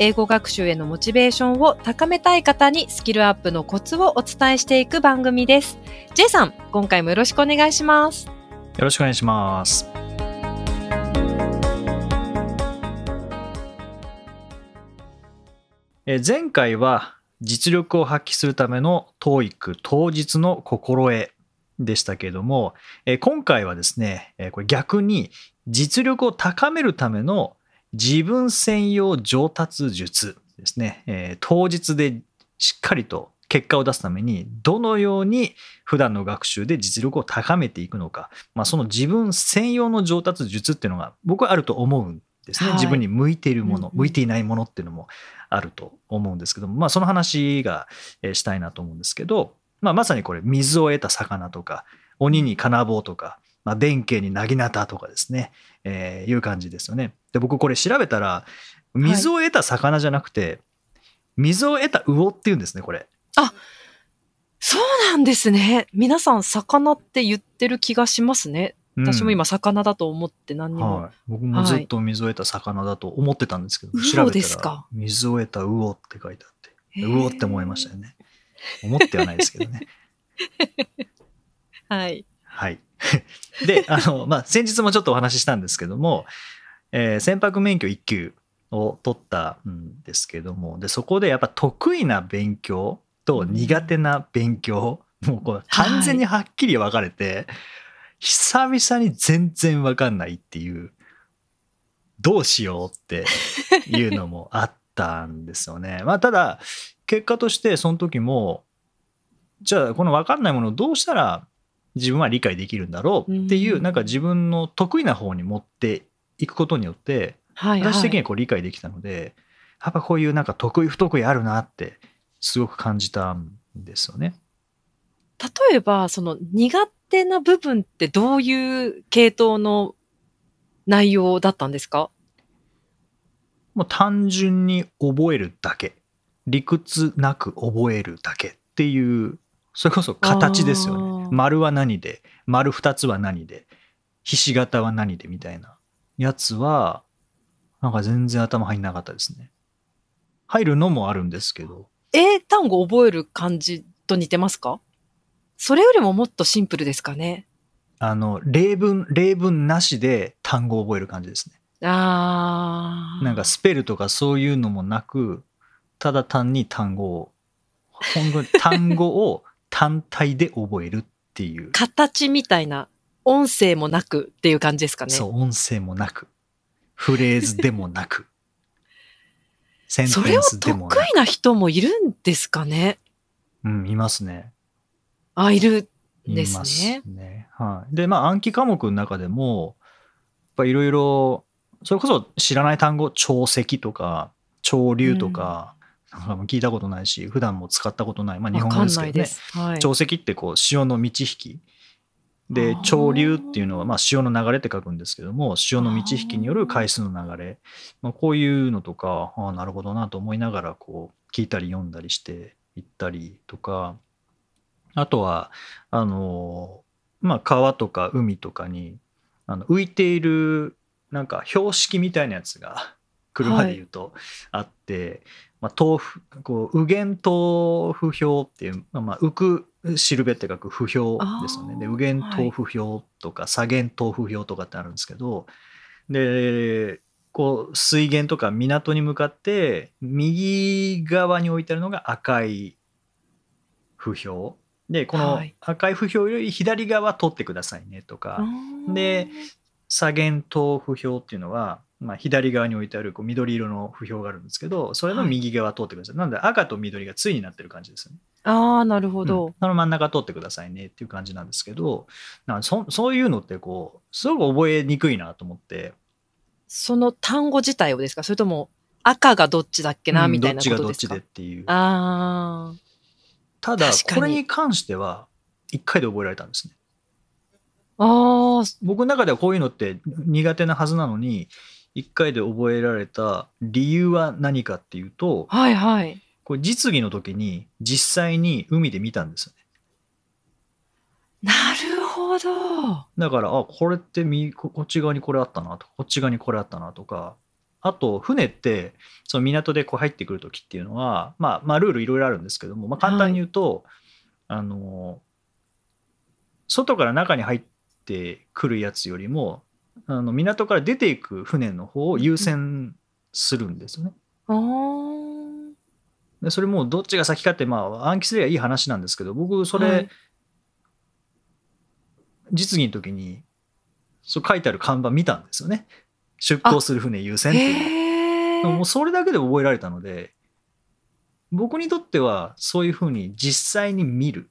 英語学習へのモチベーションを高めたい方にスキルアップのコツをお伝えしていく番組です。J さん、今回もよろしくお願いします。よろしくお願いしますえ前回は実力を発揮するための TOEIC 当日の心得でしたけれども、え今回はですね、えこれ逆に実力を高めるための自分専用上達術ですね、えー当日でしっかりと結果を出すためにどのように普段の学習で実力を高めていくのか、まあ、その自分専用の上達術っていうのが僕はあると思うんですね、はい。自分に向いているもの、うんうん。向いていないものっていうのもあると思うんですけども、まあ、その話がえーしたいなと思うんですけど、まあ、まさにこれ水を得た魚とか鬼に金棒とか、まあ、弁慶に薙刀とかですね、えーいう感じですよね。で僕これ調べたら水を得た魚じゃなくて、水を得た魚っていうんですねこれ。そうなんですね。皆さん、魚って言ってる気がしますね。うん私も今、魚だと思って何にも。はい、僕もずっと水を得た魚だと思ってたんですけど、はい調べたらか水を得た魚って書いてあって魚って思いましたよね思ってはないですけどね はい。はい であの、まあ、先日もちょっとお話ししたんですけども、えー船舶免許1級を取ったんですけどもでそこでやっぱ得意な勉強と苦手な勉強、もうこう完全にはっきり分かれて、久々に全然分かんないっていうどうしようっていうのもあったんですよね。まあただ結果としてその時もじゃあこの分かんないものをどうしたら自分は理解できるんだろうっていう、うんなんか自分の得意な方に持っていくことによってはい、はい。私的にはこう理解できたので、やっぱこういうなんか得意不得意あるなってすごく感じたんですよね。例えば、その苦手な部分ってどういう系統の内容だったんですか？もう単純に覚えるだけ理屈なく覚えるだけっていうそれこそ形ですよね。丸は何で？丸2つは何で？ひし形は何でみたいな。やつはなんか全然頭入んなかったですね。入るのもあるんですけど。英単語覚える感じと似てますか？それよりももっとシンプルですかね。あの例文例文なしで単語を覚える感じですね。あー。なんかスペルとかそういうのもなくただ単に単語を。本当に単語を単体で覚えるっていう、形みたいな音声もなくっていう感じですかね。そう音声もなく。フレーズでもなく。センテンそれを得スでもなく。意な人もいるんですかね。うんいますね。あ、いるんいですますね。ねはい、でまあ暗記科目の中でもやっぱいろいろそれこそ知らない単語潮汐とか潮流とか、聞いたことないし普段も使ったことない、まあ、日本語ですけどね。はい。潮汐ってこう潮の満ち引き。で潮流っていうのはまあ潮の流れって書くんですけども潮の満ち引きによる海水の流れ、まあ、こういうのとかああなるほどなと思いながらこう聞いたり読んだりしていったりとか。あとはあのまあ川とか海とかにあの浮いているなんか標識みたいなやつが 車で言うとあって、まあ、豆腐こう右舷豆腐表っていう、まあ、まあ浮くしるべって書く不評ですよね。で右舷豆腐表とか左舷豆腐表とかってあるんですけどでこう水源とか港に向かって右側に置いてあるのが赤い不評でこのはい。赤い不評より左側取ってくださいねとか、あー。で左舷豆腐表っていうのは、まあ、左側に置いてあるこう緑色の不評があるんですけどそれの右側通ってください、なので赤と緑が対になってる感じですよね。あー、なるほうん。ど。その真ん中通ってくださいねっていう感じなんですけどなそそういうのってこうすごく覚えにくいなと思って。その単語自体をですか？それとも赤がどっちだっけな、うんみたいなこどっちがどっちとですかでっていう。あただこれに関しては1回で覚えられたんですね。ああ、僕の中ではこういうのって苦手なはずなのに1回で覚えられた理由は何かっていうとはいはい。これ実技の時に実際に海で見たんですよね。なるほど。だからあこれってみここっち側にこれあったなとかこっち側にこれあったなとかあと船ってその港でこう入ってくる時っていうのは、まあ、まあルールいろいろあるんですけども、まあ、簡単に言うと、あの外から中に入ってくるやつよりもあの港から出ていく船の方を優先するんですよね。でそれもうどっちが先かってまあ暗記すればいい話なんですけど僕それ、はい。実技の時にそう書いてある看板見たんですよね。出港する船優先っていうももうそれだけで覚えられたので僕にとってはそういうふうに実際に見る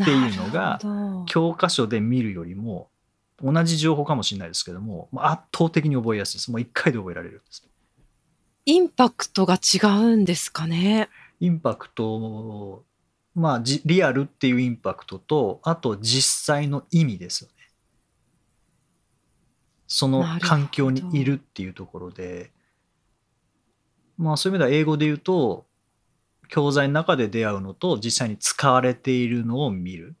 っていうのが教科書で見るよりも同じ情報かもしれないですけどもまあ圧倒的に覚えやすいです。もう一回で覚えられるんです。インパクトが違うんですかね？インパクトまあじリアルっていうインパクトとあと実際の意味ですよね。その環境にいるっていうところで。まあそういう意味では英語で言うと教材の中で出会うのと実際に使われているのを見る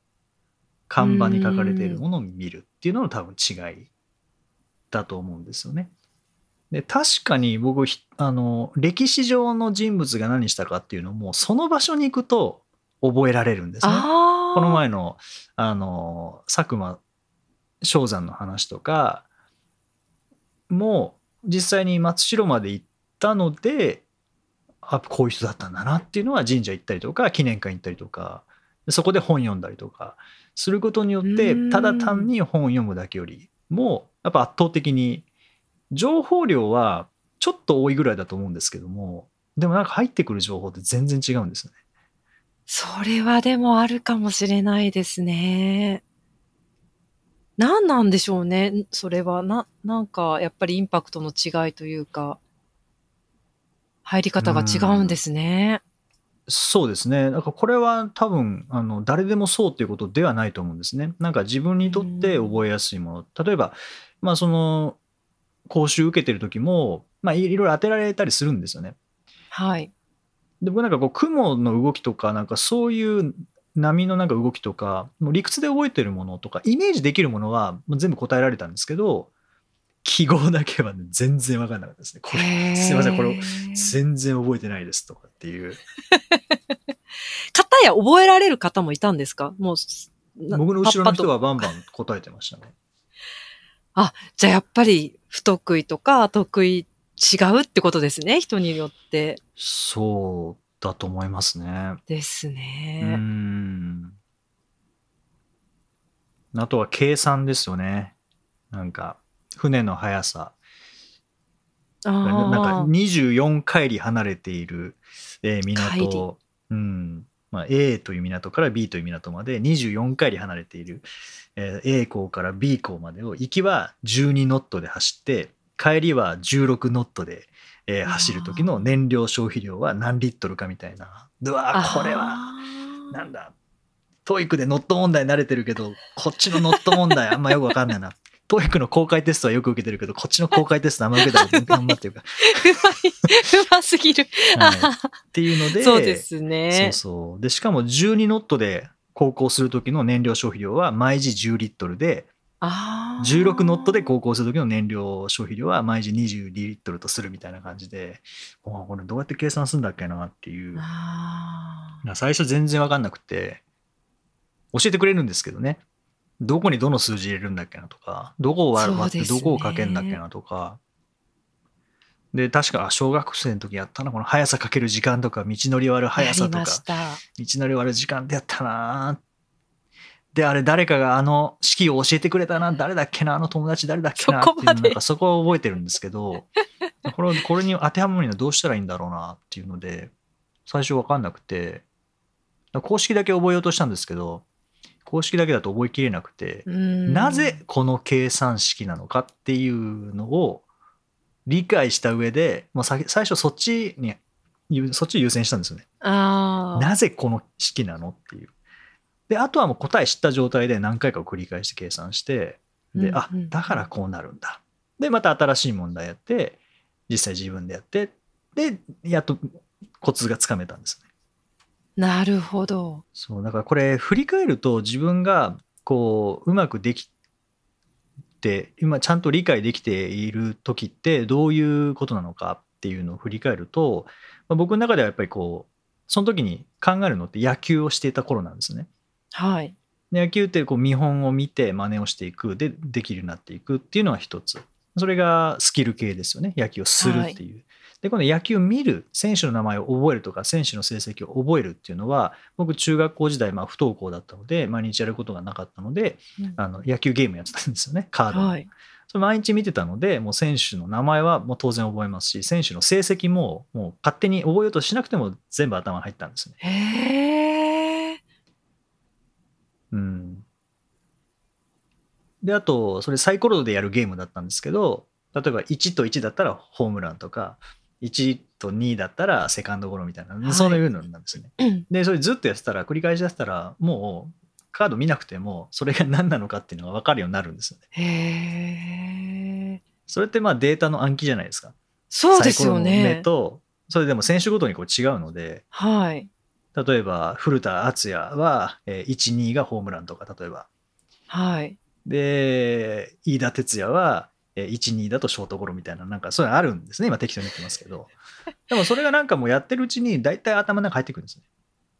看板に書かれているものを見るっていうのの多分違いだと思うんですよね。で確かに僕ひあの歴史上の人物が何したかっていうのもその場所に行くと覚えられるんですね。この前のあの佐久間象山の話とかも実際に松代まで行ったのであこういう人だったんだなっていうのは神社行ったりとか記念館行ったりとかでそこで本読んだりとかすることによってうんただ単に本を読むだけよりもやっぱ圧倒的に情報量はちょっと多いぐらいだと思うんですけどもでもなんか入ってくる情報って全然違うんですよね。それはでもあるかもしれないですね。何なんでしょうね。それは、な、なんか、やっぱりインパクトの違いというか、入り方が違うんですね。そうですね。なんかこれは多分あの誰でもそうっていうことではないと思うんですね。なんか自分にとって覚えやすいもの。例えば、まあその講習受けてる時も、まあいいろいろ当てられたりするんですよね。はい。で僕なんかこう雲の動きとかなんかそういう波のなんか動きとかもう理屈で覚えてるものとかイメージできるものは全部答えられたんですけど記号だけは、ね、全然分かんなかったですね。これすいませんこれ全然覚えてないですとかっていう。方や覚えられる方もいたんですか？もう、な僕の後ろの人はバンバン答えてましたね。じゃあやっぱり不得意とか得意違うってことですね？人によって。そうだと思いますね。ですうね。ん。あとは計算ですよね。なんか、船の速さ。あなんかあ。24海里離れている、えー海港。里、うん。まあ、A という港から B という港まで24海里離れている、えー A 港から B 港までを行きは12ノットで走って帰りは16ノットで、えー走る時の燃料消費量は何リットルかみたいな。うわーこれはなんだ。 TOEICでノット問題慣れてるけどこっちのノット問題あんまよくわかんないな TOEICの公開テストはよく受けてるけどこっちの公開テストあんま受けたことないあんまっていうか、うまい、うますぎる。はい。っていうのでそうですね。そうそう。でしかも12ノットで航行する時の燃料消費量は毎時10リットルでああ。16ノットで航行する時の燃料消費量は毎時22リットルとするみたいな感じでおこれどうやって計算するんだっけなっていう。最初全然分かんなくて教えてくれるんですけどねどこにどの数字入れるんだっけなとかどこを割ってどこをかけんだっけなとか。で確かあ小学生の時やったな。この速さかける時間とか道のり割る速さとか。道のり割る時間でやったな。であれ誰かがあの式を教えてくれたな。誰だっけなあの友達誰だっけなっていうなんかそこを覚えてるんですけどこれこれに当てはめるにはどうしたらいいんだろうなっていうので最初分かんなくて公式だけ覚えようとしたんですけど公式だけだと覚えきれなくて、うんなぜこの計算式なのかっていうのを理解した上でもうさ最初そっちにそっちを優先したんですよね。ああ。なぜこの式なのっていう。で、あとはもう答え知った状態で何回かを繰り返して計算して、で、あうんうん、だからこうなるんだ。で、また新しい問題やって、実際自分でやって、で、やっとコツがつかめたんですね。なるほど。そう、だからこれ振り返ると自分がこう、うまくできて、今ちゃんと理解できている時ってどういうことなのかっていうのを振り返ると、まあ僕の中ではやっぱりこう、その時に考えるのって野球をしていた頃なんですね。はい。で野球ってこう見本を見て真似をしていくでできるようになっていくっていうのは一つそれがスキル系ですよね野球をするっていう、でこの野球を見る選手の名前を覚えるとか選手の成績を覚えるっていうのは僕中学校時代まあ不登校だったので毎日やることがなかったのでうんあの野球ゲームやってたんですよね カードの、はい。それ毎日見てたのでもう選手の名前はもう当然覚えますし選手の成績ももう勝手に覚えようとしなくても全部頭に入ったんですねへえ。うん。で、あと、それサイコロでやるゲームだったんですけど、例えば1と1だったらホームランとか、1と2だったらセカンドゴロみたいな、はいそういうのなんですね。うんで、それずっとやってたら、繰り返しやってたら、もうカード見なくても、それが何なのかっていうのが分かるようになるんですよね。へえ。それってまあデータの暗記じゃないですか。そうですよね。と、それでも選手ごとにこう違うので、はい。例えば古田敦也はえー1、2がホームランとか、例えば。はい。で、飯田哲也は、えー1、2だとショートゴロみたいな、なんかそういうのあるんですね。今適当に言ってますけど。でもそれがなんかもうやってるうちに大体頭の中入ってくるんですね。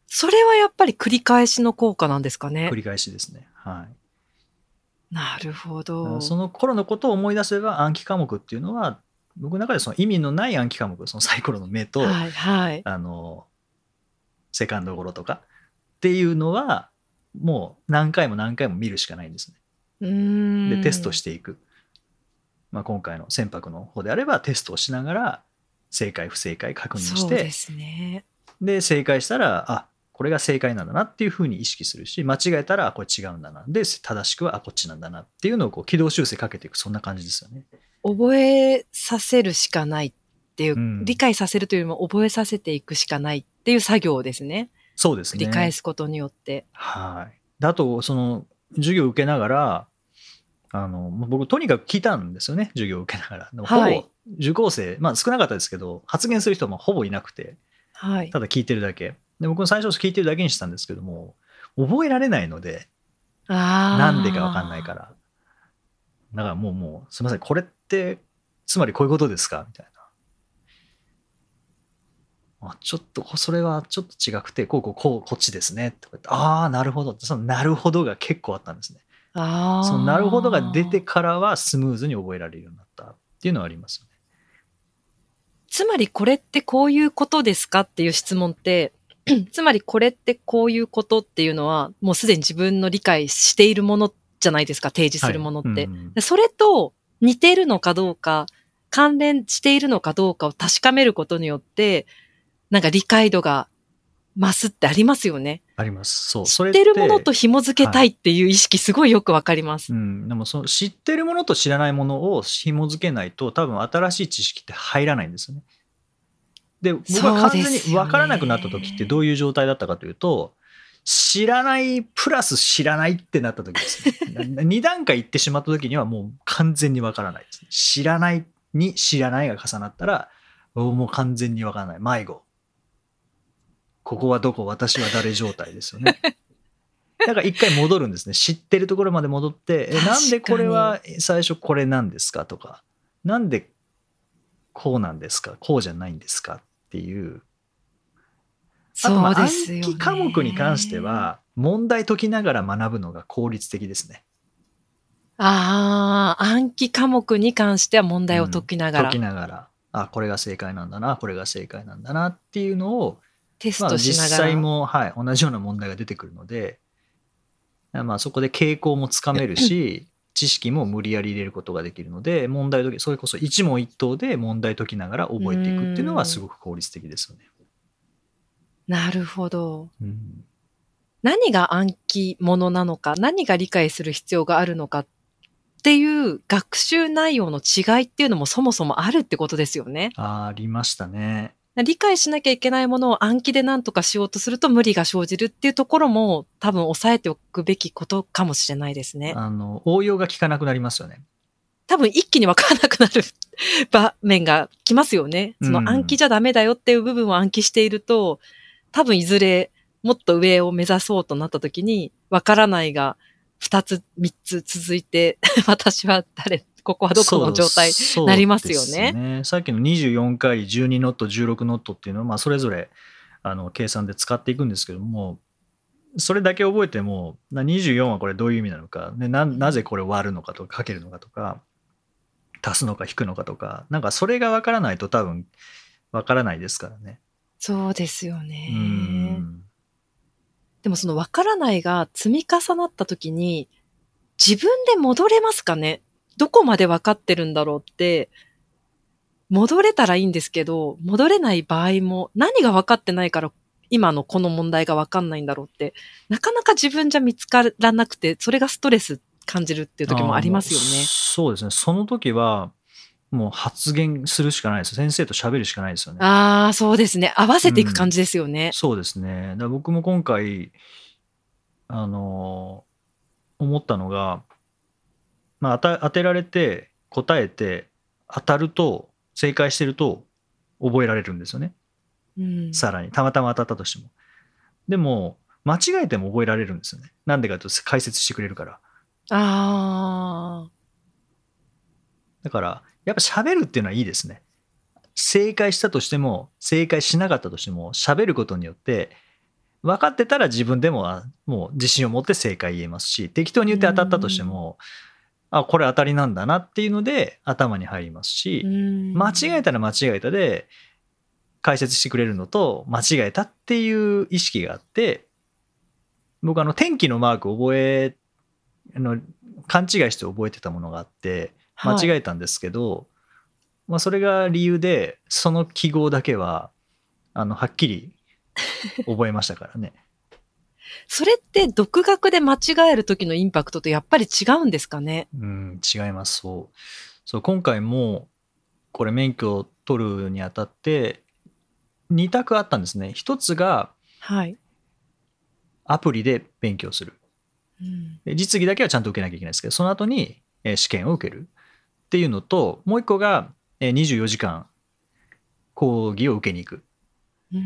それはやっぱり繰り返しの効果なんですかね繰。り返しですね。はい。なるほどら。その頃のことを思い出せば暗記科目っていうのは、僕の中でその意味のない暗記科目、そのサイコロの目と、はいはい。あの、セカンドゴロとかっていうのは、もう何回も何回も見るしかないんですね。うーん。でテストしていく、まあ、今回の船舶の方であればテストをしながら正解不正解確認してでそうですね。正解したらあこれが正解なんだなっていうふうに意識するし間違えたらあこれ違うんだなで正しくはあこっちなんだなっていうのをこう軌道修正かけていくそんな感じですよね。覚えさせるしかないっていう、うん理解させるというよりも覚えさせていくしかないっていう作業ですね。そうですね。繰り返すことによって。はい。であとその授業を受けながらあの僕とにかく聞いたんですよね授業を受けながら。でもほぼはい受講生、まあ少なかったですけど発言する人もほぼいなくて。はい。ただ聞いてるだけ。で、僕も最初聞いてるだけにしたんですけども、覚えられないので。なんでかわかんないから。だからもうもう、すみません、これって、つまりこういうことですか？みたいな。あ、ちょっと、それはちょっと違くて、こうこうこう、こっちですね。とか言ってああ、なるほど。そのなるほどが結構あったんですね。ああ。そのなるほどが出てからはスムーズに覚えられるようになったっていうのはありますよね。つまりこれってこういうことですかっていう質問って、つまりこれってこういうことっていうのは、もうすでに自分の理解しているものじゃないですか、提示するものって。はいうんうんでそれと似ているのかどうか、関連しているのかどうかを確かめることによって、なんか理解度が増すってありますよね。あります。そう。そ知ってるものと紐付けたいっていう意識すごいよくわかります。うん、でもその知ってるものと知らないものを紐付けないと多分新しい知識って入らないんですよね。で僕は完全に分からなくなった時ってどういう状態だったかというと知らないプラス知らないってなった時ですね。2段階行ってしまった時にはもう完全に分からないです、ね。知らないに知らないが重なったらもう完全に分からない。迷子。ここはどこ？私は誰状態ですよね。だから一回戻るんですね。知ってるところまで戻って、えなんでこれは最初これなんですかとか、なんでこうなんですかこうじゃないんですかっていう。暗記科目に関して、は、問題解きながら学ぶのが効率的ですね。ああ、暗記科目に関しては問題を解きながら、解きながら、あ、これが正解なんだな、これが正解なんだなっていうのを、まあ、テストし実ながら。際も、はい、同じような問題が出てくるので、まあ、そこで傾向もつかめるし、知識も無理やり入れることができるので、問題解き、それこそ一問一答で問題解きながら覚えていくっていうのはすごく効率的ですよね。なるほど。うん何が暗記ものなのか、何が理解する必要があるのかっていう学習内容の違いっていうのもそもそもあるってことですよね。ありましたね。理解しなきゃいけないものを暗記で何とかしようとすると無理が生じるっていうところも多分抑えておくべきことかもしれないですね。あの、応用が効かなくなりますよね。多分一気にわからなくなる場面が来ますよね。その暗記じゃダメだよっていう部分を暗記していると、多分いずれもっと上を目指そうとなった時に、わからないが二つ、三つ続いて、私は誰、ここはどこの状態になりますよね。ねさっきの24回12ノット16ノットっていうのは、まあ、それぞれあの計算で使っていくんですけどもそれだけ覚えても24はこれどういう意味なのかでななぜこれ割るのかとかかけるのかとか足すのか引くのかとかなんかそれが分からないと多分分からないですからね。そうですよね。でもその分からないが積み重なった時に自分で戻れますかね？どこまで分かってるんだろうって、戻れたらいいんですけど、戻れない場合も何が分かってないから今のこの問題が分かんないんだろうって、なかなか自分じゃ見つからなくて、それがストレス感じるっていう時もありますよね。そうですね。その時は、もう発言するしかないです。先生と喋るしかないですよね。ああ、そうですね。合わせていく感じですよね。うん、そうですね。だ僕も今回、あのー、思ったのが、まあ、当てられて答えて当たると正解してると覚えられるんですよね、うん、さらに。たまたま当たったとしても。でも間違えても覚えられるんですよね。なんでかというと解説してくれるから。あだからやっぱ喋るっていうのはいいですね。正解したとしても正解しなかったとしても喋ることによって分かってたら自分でももう自信を持って正解言えますし適当に言って当たったとしても、あこれ当たりなんだなっていうので頭に入りますし間違えたら間違えたで解説してくれるのと間違えたっていう意識があって僕あの天気のマーク覚えあの勘違いして覚えてたものがあって間違えたんですけど、はい、まあ、それが理由でその記号だけはあのはっきり覚えましたからね。それって独学で間違える時のインパクトとやっぱり違うんですかね？うん、違います。そう。そう、今回も、これ免許を取るにあたって、2択あったんですね。一つが、はい。アプリで勉強する。うん、実技だけはちゃんと受けなきゃいけないですけど、その後に試験を受けるっていうのと、もう一個が24時間講義を受けに行く。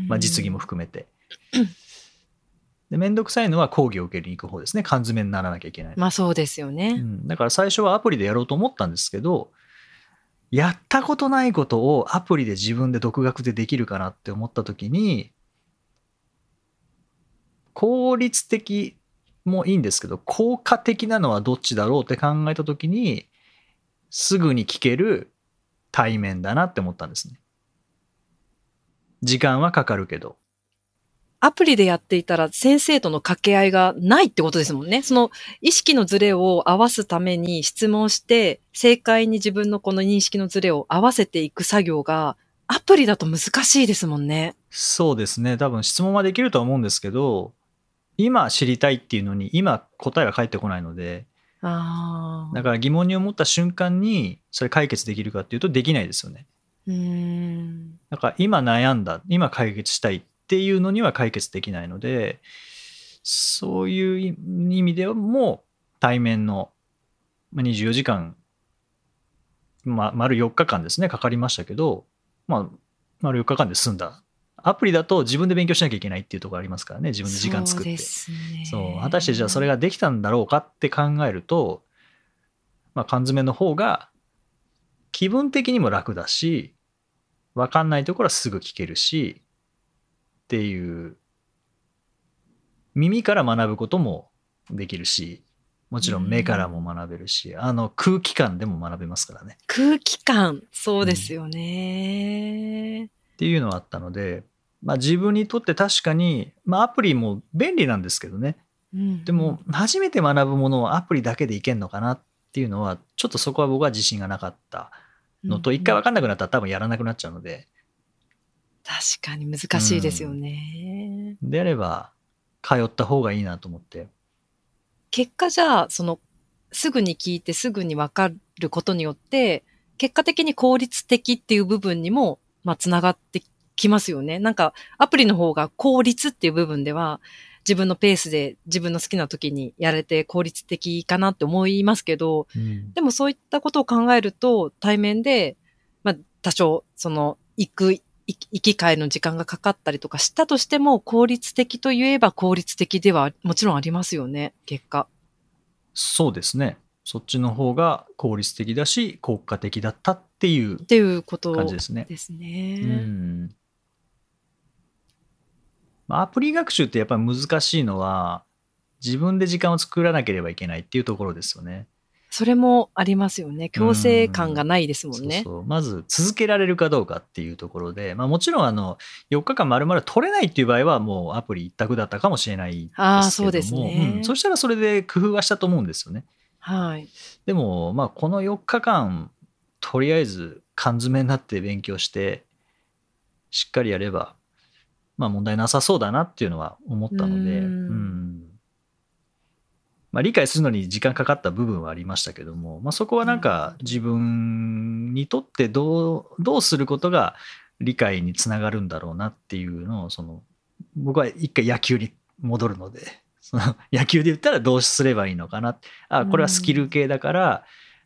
まあ、実技も含めて。で、めんどくさいのは講義を受けに行く方ですね。缶詰にならなきゃいけない。まあそうですよね、うん。だから最初はアプリでやろうと思ったんですけど、やったことないことをアプリで自分で独学でできるかなって思った時に、効率的もいいんですけど、効果的なのはどっちだろうって考えた時に、すぐに聞ける対面だなって思ったんですね。時間はかかるけど、アプリでやっていたら先生との掛け合いがないってことですもんね。その意識のズレを合わすために質問して、正解に自分のこの認識のズレを合わせていく作業が、アプリだと難しいですもんね。そうですね。多分質問はできるとは思うんですけど、今知りたいっていうのに、今答えは返ってこないので、あだから疑問に思った瞬間に、それ解決できるかっていうとできないですよね。うん。だから今悩んだ、今解決したいっていうのには解決できないのでそういう意味でも対面の24時間、ま、丸4日間ですねかかりましたけど、まあ、丸4日間で済んだ。アプリだと自分で勉強しなきゃいけないっていうところありますからね自分で時間作って。そう、ね、果たしてじゃあそれができたんだろうかって考えると、まあ、缶詰の方が気分的にも楽だし分かんないところはすぐ聞けるしっていう耳から学ぶこともできるしもちろん目からも学べるし、うん、あの空気感でも学べますからね。空気感そうですよね、うん、っていうのはあったので、まあ、自分にとって確かに、まあ、アプリも便利なんですけどね、うん、でも初めて学ぶものをアプリだけでいけんのかなっていうのはちょっとそこは僕は自信がなかったのと一回分かんなくなったら多分やらなくなっちゃうので、確かに難しいですよね。うん、であれば、通った方がいいなと思って。結果じゃあ、その、すぐに聞いてすぐにわかることによって、結果的に効率的っていう部分にも、まあ、つながってききますよね。なんか、アプリの方が効率っていう部分では、自分のペースで自分の好きな時にやれて効率的かなって思いますけど、うんでもそういったことを考えると、対面で、まあ、多少、その、行く、行き帰りの時間がかかったりとかしたとしても、効率的と言えば効率的ではもちろんありますよね、結果。そうですね。そっちの方が効率的だし、効果的だったっていうっていうこと感じですね。ですね。うんまあアプリ学習ってやっぱり難しいのは、自分で時間を作らなければいけないっていうところですよね。それもありますよね。強制感がないですもんね。そうそう。まず続けられるかどうかっていうところで、まあ、もちろんあの4日間まるまる取れないっていう場合はもうアプリ一択だったかもしれないですけども。そうですね。うん。そしたらそれで工夫はしたと思うんですよね。はい。でも、まあ、この4日間とりあえず缶詰になって勉強してしっかりやれば、まあ、問題なさそうだなっていうのは思ったので、ううん。んまあ、理解するのに時間かかった部分はありましたけども、まあ、そこはなんか自分にとってどうどうすることが理解につながるんだろうなっていうのをその僕は一回野球に戻るので その野球で言ったらどうすればいいのかな。あこれはスキル系だから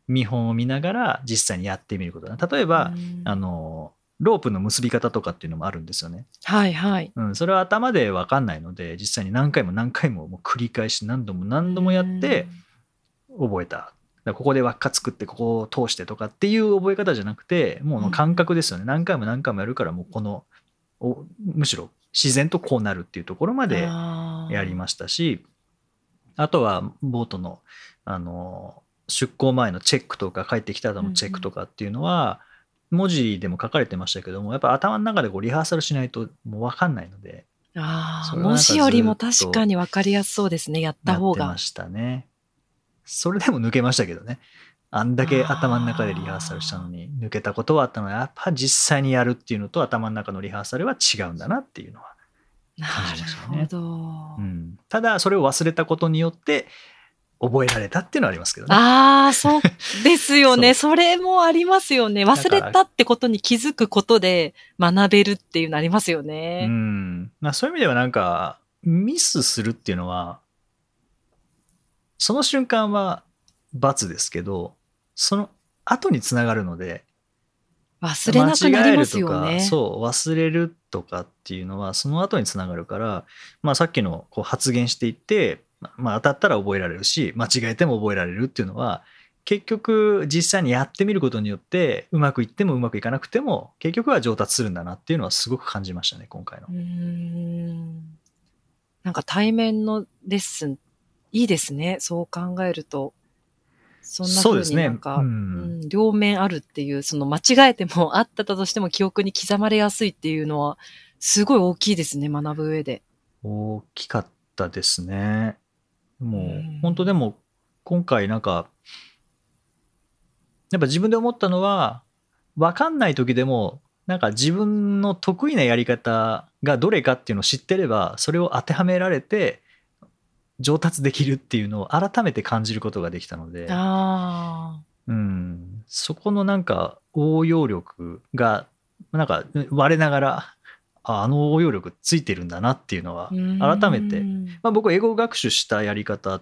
見本を見ながら実際にやってみることだ例えば、うん。あのロープの結び方とかっていうのもあるんですよね。はいはい。うん、それは頭で分かんないので実際に何回も何回ももう繰り返し何度も何度もやって覚えた。ここで輪っか作ってここを通してとかっていう覚え方じゃなくてもう感覚ですよね、何回も何回もやるからもうこのおむしろ自然とこうなるっていうところまでやりましたしあとはボートのあの出港前のチェックとか帰ってきた後のチェックとかっていうのは、文字でも書かれてましたけどもやっぱ頭の中でこうリハーサルしないともう分かんないのでああ、文字よりも確かに分かりやすそうですね、やった方がやってま。したね。それでも抜けましたけどね。あんだけ頭の中でリハーサルしたのに抜けたことはあったのはやっぱ実際にやるっていうのと頭の中のリハーサルは違うんだなっていうのは、な感じましたねるほど。うん、ただそれを忘れたことによって覚えられたっていうのはありますけどね。ああ、そうですよね。そ それもありますよね。忘れたってことに気づくことで学べるっていうのありますようね。んまあ、そういう意味ではなんかミスするっていうのはその瞬間は罰ですけどその後につながるので忘れなくなりますよね。そう忘れるとかっていうのはその後につながるから、まあ、さっきのこう発言していって、まあ、当たったら覚えられるし間違えても覚えられるっていうのは結局実際にやってみることによってうまくいってもうまくいかなくても結局は上達するんだなっていうのはすごく感じましたね今回のう。ーんなんか対面のレッスン、いいですね。そう考えると。そんな風になんか、うんうん両面あるっていう、その間違えてもあったとしても記憶に刻まれやすいっていうのは、すごい大きいですね、学ぶ上で。大きかったですね。もううん。本当でも今回なんかやっぱ自分で思ったのは分かんない時でもなんか自分の得意なやり方がどれかっていうのを知ってればそれを当てはめられて上達できるっていうのを改めて感じることができたので、あうん、そこのなんか応用力がなんか我ながらああの応用力ついてるんだなっていうのはあ。改めて。うんまあ、僕英語学習したやり方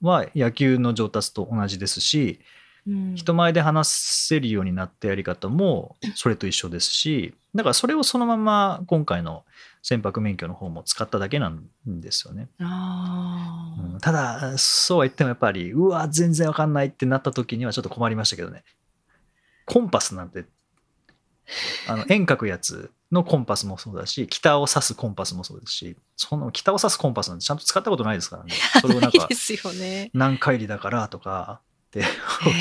は野球の上達と同じですしうん。人前で話せるようになったやり方もそれと一緒ですしだからそれをそのまま今回の船舶免許の方も使っただけなんですよね、うん。ただそうは言ってもやっぱりうわ全然わかんないってなった時にはちょっと困りましたけどね。コンパスなんてあの円描くやつのコンパスもそうだし北を指すコンパスもそうですしその北を指すコンパスなんてちゃんと使ったことないですからね それをなんか。何回りだからとかって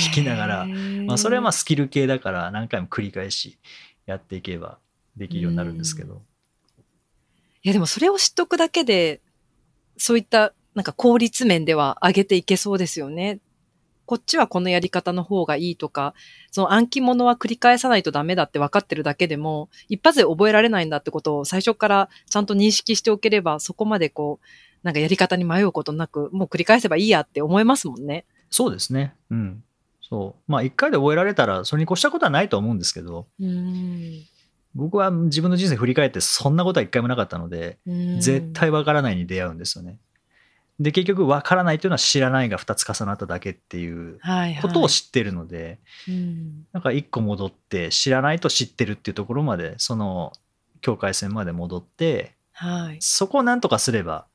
聞きながら、まあ、それはまあスキル系だから何回も繰り返しやっていけばできるようになるんですけど、いやでもそれを知っとくだけで、そういったなんか効率面では上げていけそうですよね。こっちはこのやり方の方がいいとか、その暗記物は繰り返さないとダメだって分かってるだけでも、一発で覚えられないんだってことを最初からちゃんと認識しておければ、そこまでこう、なんかやり方に迷うことなく、もう繰り返せばいいやって思えますもんね。そうですねうんそうまあ一回で覚えられたらそれに越したことはないと思うんですけどうん。僕は自分の人生振り返ってそんなことは一回もなかったので、うん絶対わからないに出会うんですよね。で結局わからないというのは知らないが2つ重なっただけっていうはいはいことを知ってるので、うんなんか一個戻って知らないと知ってるっていうところまでその境界線まで戻ってはい。そこをなんとかすれば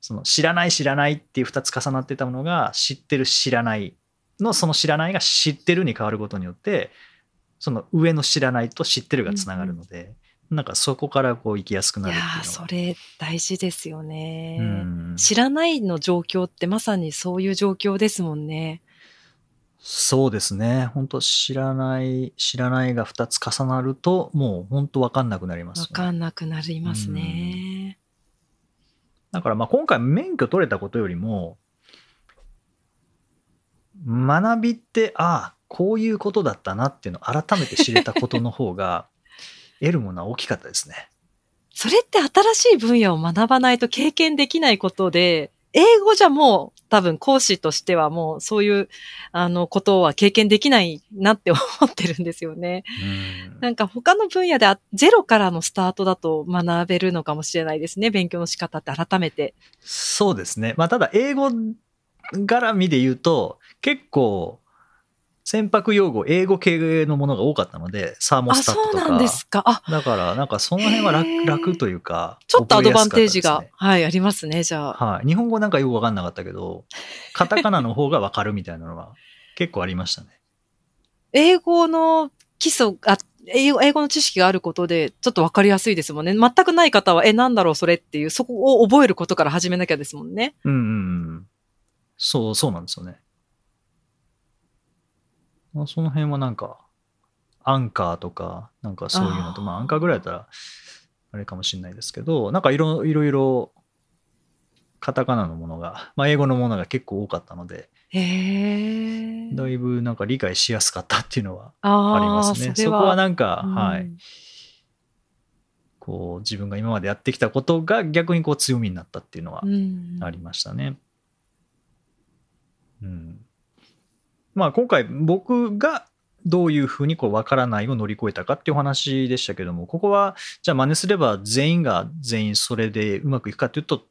その知らない知らないっていう2つ重なってたものが知ってる知らないのその知らないが知ってるに変わることによってその上の知らないと知ってるがつながるので、なんかそこからこう生きやすくないるやっていうのはーそれ大事ですよね。うん知らないの状況ってまさにそういう状況ですもんね。そうですね本当知らない知らないが2つ重なるともう本当分かんなくなりますよねわかんなくなりますね。だからまあ今回免許取れたことよりも学びってああこういうことだったなっていうのを改めて知れたことの方が得るものは大きかったですね。それって新しい分野を学ばないと経験できないことで、英語じゃもう多分講師としてはもうそういうあのことは経験できないなって思ってるんですよね。うんなんか他の分野であゼロからのスタートだと学べるのかもしれないですね。勉強の仕方って改めて。そうですね。まあただ英語絡みで言うと結構船舶用語英語系のものが多かったのでサーモあ、スタットとかそうなんですか。あ、だからなんかその辺は楽楽というかちょっとアドバンテージが、はい、ありますね、じゃあ。はい、日本語なんかよく分かんなかったけどカタカナの方が分かるみたいなのは結構ありましたね。英語の基礎が、英語英語の知識があることで、ちょっとわかりやすいですもんね。全くない方は、え、なんだろう、それっていう、そこを覚えることから始めなきゃですもんね。うんうんうん。そうそうなんですよね。まあ、その辺はなんかアンカーとかなんかそういうのとあーまあアンカーぐらいだったらあれかもしれないですけどなんかいろいろいろカタカナのものが、まあ、英語のものが結構多かったので。だいぶなんか理解しやすかったっていうのはあありますね。そこはななんか、はい。こう自分が今までやってきたことが逆にこう強みになったっていうのはうんありましたね。うん。まあ今回僕がどういうふうにこう分からないを乗り越えたかっていうお話でしたけどもここはじゃあ真似すれば全員が全員それでうまくいくかっていうと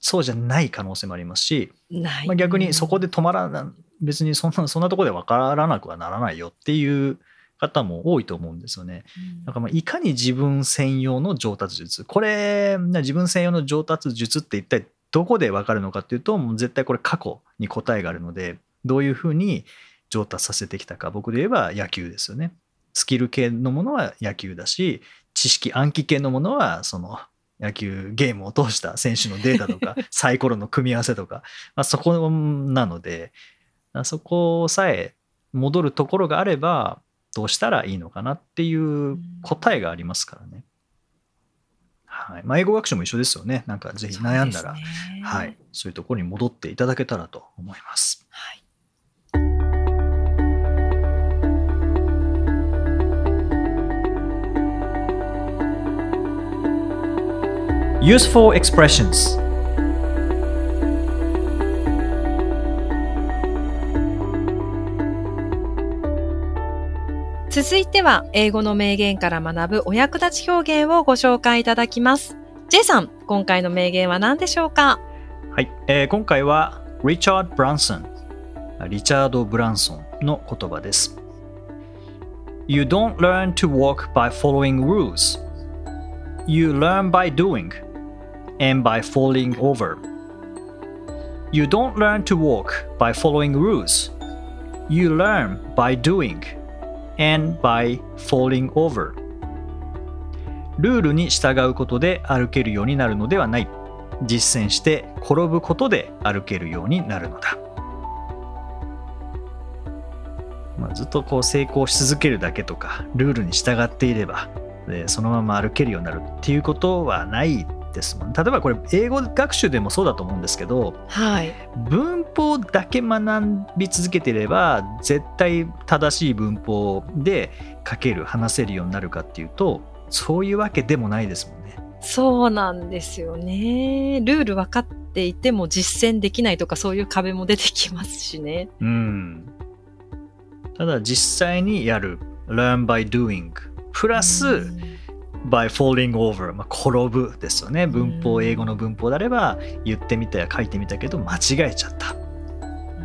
そうじゃない可能性もありますし。まあ、逆にそこで止まらな別にそんなそんなところで分からなくはならないよっていう方も多いと思うんですよね。うん、なんかまあいかに自分専用の上達術これな自分専用の上達術って一体どこで分かるのかっていうともう絶対これ過去に答えがあるのでどういうふうに上達させてきたか僕で言えば野球ですよねスキル系のものは野球だし知識暗記系のものはその野球ゲームを通した選手のデータとか サイコロの組み合わせとか、まあ、そこなのでそこさえ戻るところがあればどうしたらいいのかなっていう答えがありますからね。はいまあ、英語学習も一緒ですよね。なんかぜひ悩んだら、ねはい、そういうところに戻っていただけたらと思います。Useful expressions 続いては、英語の名言から学ぶお役立ち表現をご紹介いただきます。J さん、今回の名言は何でしょうか？はい、えー今回はリチャード・ブランソンリチャード・ブランソンの言葉です。You don't learn to walk by following rules. You learn by doing and by falling over. You don't learn to walk by following rules. You learn by doing and by falling over. ルールに従うことで歩けるようになるのではない。実践して転ぶことで歩けるようになるのだ。まあ、ずっとこう成功し続けるだけとかルールに従っていればそのまま歩けるようになるっていうことはないですもん例えばこれ英語学習でもそうだと思うんですけどはい。文法だけ学び続けていれば絶対正しい文法で書ける話せるようになるかっていうとそういうわけでもないですもんね。そうなんですよね。ルール分かっていても実践できないとかそういう壁も出てきますしね。うん。ただ実際にやる learn by doing プラス by falling over、まあ、転ぶですよね。文法英語の文法であれば言ってみたや書いてみたけど間違えちゃった。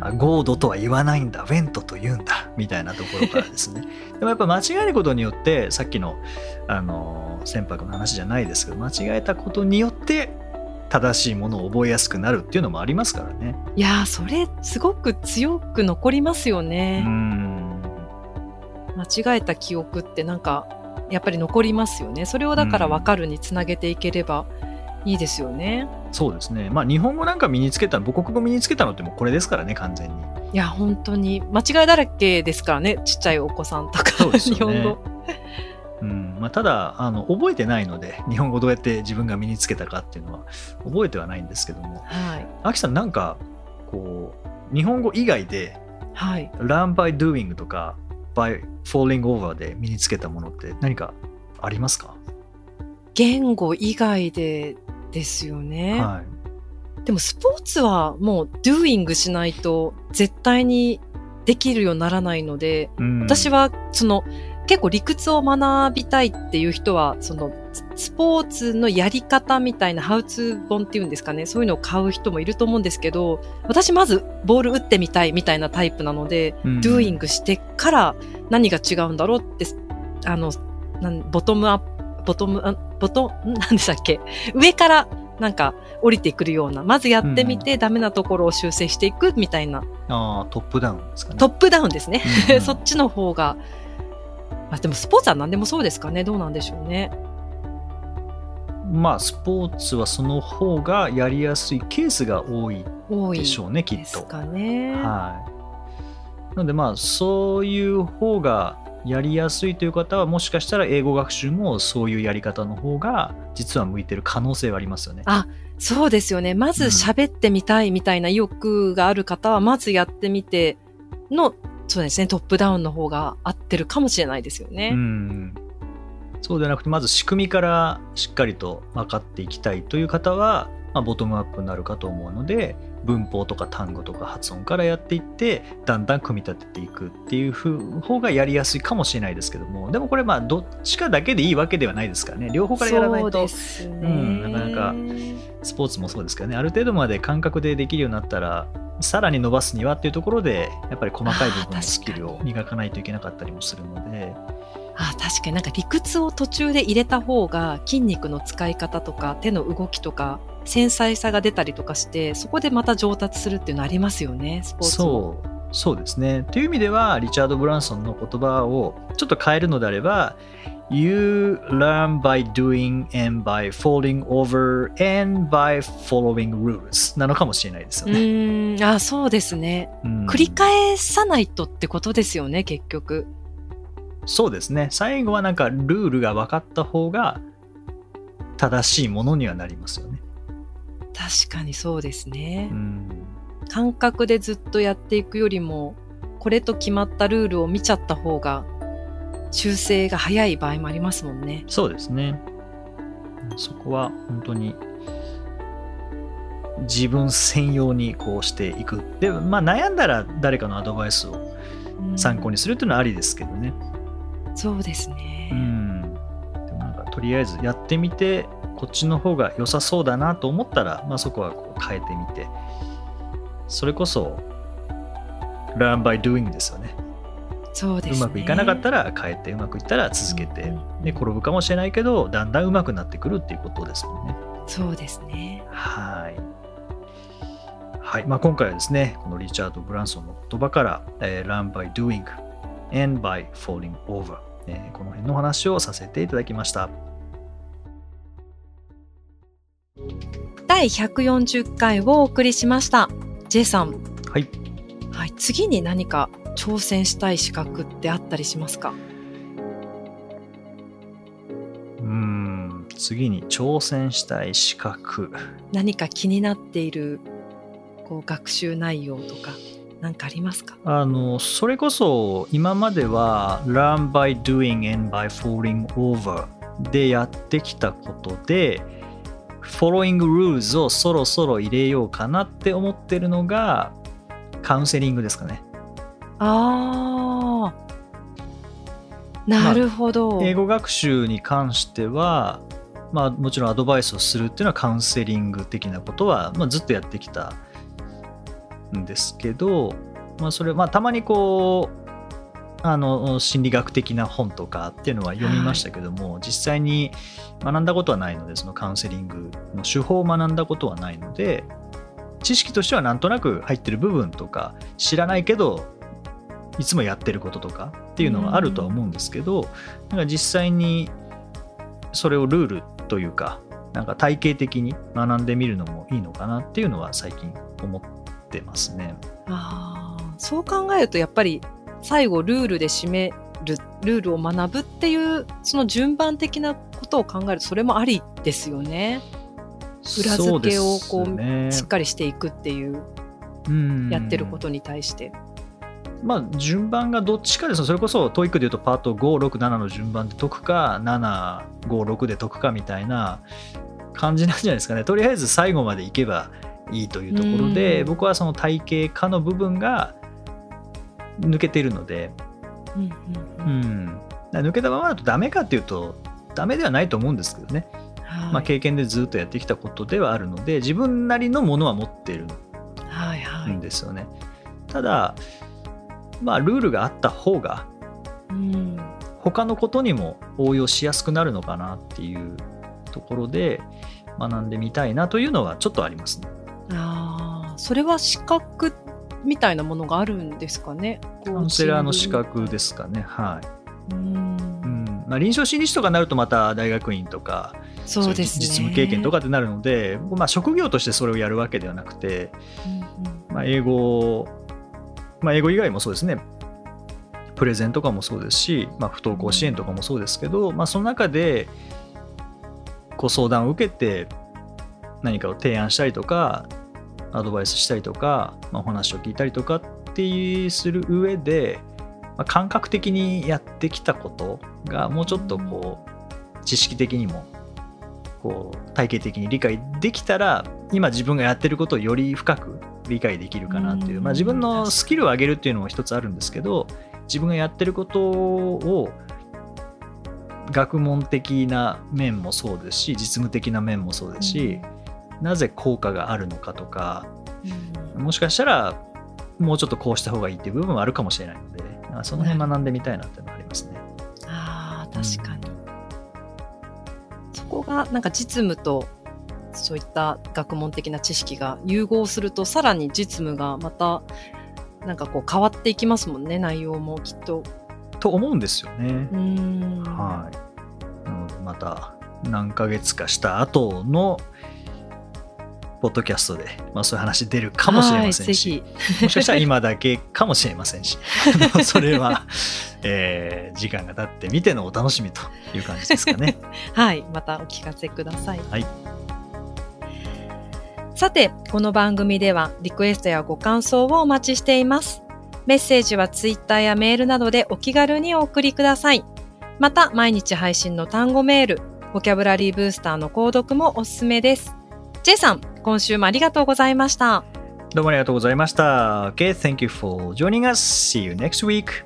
あ God とは言わないんだ。went と言うんだ。みたいなところからですね。でもやっぱ間違えることによってさっきのあの船舶の話じゃないですけど間違えたことによって正しいものを覚えやすくなるっていうのもありますからね。いやーそれすごく強く残りますようね。ん。間違えた記憶ってなんかやっぱり残りますよね。それをだから分かるにつなげていければいいですよね。そうですねまあ日本語なんか身につけた母国語身につけたのってもうこれですからね完全にいや本当に間違いだらけですからねちっちゃいお子さんとか、ね日本語。うんまあ、ただあの覚えてないので日本語どうやって自分が身につけたかっていうのは覚えてはないんですけどもはいアキさんなんかこう日本語以外ではい。learn by doing とか by falling over で身につけたものって何かありますか、言語以外でですよね。はい、でもスポーツはもう doing しないと絶対にできるようにならないので、うん。私はその結構理屈を学びたいっていう人は、そのスポーツのやり方みたいなハウツー本っていうんですかね、そういうのを買う人もいると思うんですけど、私まずボール打ってみたいみたいなタイプなので、うん。doing してから何が違うんだろうって、あの、ボトムアップ、ボトム、あボト、んなんでしたっけ？上からなんか降りてくるような、まずやってみてダメなところを修正していくみたいな、あートップダウンですかね。トップダウンですね。うん そっちの方が、あでもスポーツは何でもそうですかね。どうなんでしょうね。まあスポーツはその方がやりやすいケースが多いでしょうねきっと。ね。はい。なのでまあそういう方がやりやすいという方はもしかしたら英語学習もそういうやり方の方が実は向いてる可能性はありますよね。あそうですよね。まず喋ってみたいみたいな意欲がある方は、まずやってみての、そうですね、トップダウンの方が合ってるかもしれないですよね。うん。そうではなくてまず仕組みからしっかりと分かっていきたいという方は、まあ、ボトムアップになるかと思うので文法とか単語とか発音からやっていってだんだん組み立てていくっていう方がやりやすいかもしれないですけどもでもこれまあどっちかだけでいいわけではないですからね。両方からやらないと。うんなかなかスポーツもそうですけどね。ある程度まで感覚でできるようになったらさらに伸ばすにはっていうところでやっぱり細かい部分のスキルを磨かないといけなかったりもするのであ確かになんか理屈を途中で入れた方が筋肉の使い方とか手の動きとか繊細さが出たりとかしてそこでまた上達するっていうのありますよねスポーツも。そうそうですね。という意味ではリチャード・ブランソンの言葉をちょっと変えるのであれば You learn by doing and by falling over and by following rules なのかもしれないですようね。ーん。あそうですね。うん。繰り返さないとってことですよね結局そうですね最後はなんかルールが分かった方が正しいものにはなりますよね。確かにそうですねう、ん感覚でずっとやっていくよりもこれと決まったルールを見ちゃった方が修正が早い場合もありますもんねそうですね。そこは本当に自分専用にこうしていく。で、まあ悩んだら誰かのアドバイスを参考ににするっていうのはありですけどね。そうですね、うん。でもなんかとりあえずやってみて、こっちの方が良さそうだなと思ったら、まあそこはこう変えてみて、それこそ learn by doing ですよね。そうですねうまくいかなかったら変えて、うまくいったら続けて、うんうんで転ぶかもしれないけど、だんだんうまくなってくるっていうことですもんね。そうですねはい。はい。まあ、今回はですね、このリチャード・ブランソンの言葉から、えー Learn by doing and by falling over、えーこの辺のお話をさせていただきました。第140回をお送りしました。J さん、はい。はい、次に何か挑戦したい資格ってあったりしますか？うーん。次に挑戦したい資格。何か気になっているこう学習内容とか何かありますか？あの、それこそ今までは Learn by doing and by falling over でやってきたことで、Following rules をそろそろ入れようかなって思ってるのがカウンセリングですかね。ああなるほど。英語学習に関しては、まあ、もちろんアドバイスをするっていうのはカウンセリング的なことは、まあ、ずっとやってきたんですけど、まあ、それまあたまにこうあの心理学的な本とかっていうのは読みましたけども、はい、実際に学んだことはないのでそのカウンセリングの手法を学んだことはないので知識としてはなんとなく入ってる部分とか知らないけどいつもやってることとかっていうのはあるとは思うんですけど、なんか実際にそれをルールというかなんか体系的に学んでみるのもいいのかなっていうのは最近思ってますね。あそう考えるとやっぱり最後ルールで締めるルールを学ぶっていうその順番的なことを考えるとそれもありですよね。裏付けをこう、ね、しっかりしていくっていうやってることに対して。まあ、順番がどっちかですそれこそ TOEIC でいうとパート567の順番で解くか756で解くかみたいな感じなんじゃないですかねとりあえず最後までいけばいいというところで僕はその体系化の部分が抜けているので、うん、うんうん、抜けたままだとダメかっていうとダメではないと思うんですけどね、はい、まあ、経験でずっとやってきたことではあるので自分なりのものは持っているんですよね。はいはい、ただまあルールがあった方が、うん、他のことにも応用しやすくなるのかなっていうところで学んでみたいなというのはちょっとありますね。あそれは資格みたいなものがあるんですかね？カウンセラーの資格ですかね。はい。うん。まあ、臨床心理士とかになるとまた大学院とかそうです、ね、実務経験とかってなるので、まあ、職業としてそれをやるわけではなくて、うんうん、まあ、英語、まあ、英語以外もそうですね。プレゼンとかもそうですし、まあ、不登校支援とかもそうですけど、まあ、その中でご相談を受けて何かを提案したりとかアドバイスしたりとか、まあ、お話を聞いたりとかってする上で、まあ、感覚的にやってきたことがもうちょっとこう知識的にもこう体系的に理解できたら今自分がやってることをより深く理解できるかなっていう、まあ、自分のスキルを上げるっていうのも一つあるんですけど自分がやってることを学問的な面もそうですし実務的な面もそうですし、なぜ効果があるのかとか、うん、もしかしたらもうちょっとこうした方がいいっていう部分はあるかもしれないのでその辺学んでみたいなっていうのはありますね。あ確かに、うん、そこがなんか実務とそういった学問的な知識が融合するとさらに実務がまたなんかこう変わっていきますもんね内容もきっと。と思うんですよね。はい、なのでまた何ヶ月かした後のポッドキャストで、まあ、そういう話出るかもしれませんし、もしかしたら今だけかもしれませんし、それは、えー、時間が経ってみてのお楽しみという感じですかね。はい、またお聞かせください。はい。さて、この番組ではリクエストやご感想をお待ちしています。メッセージはツイッターやメールなどでお気軽にお送りください。また、毎日配信の単語メール、ボキャブラリーブースターの購読もおすすめです。J さん、今週もありがとうございました。どうもありがとうございました。Okay, thank you for joining us. See you next week.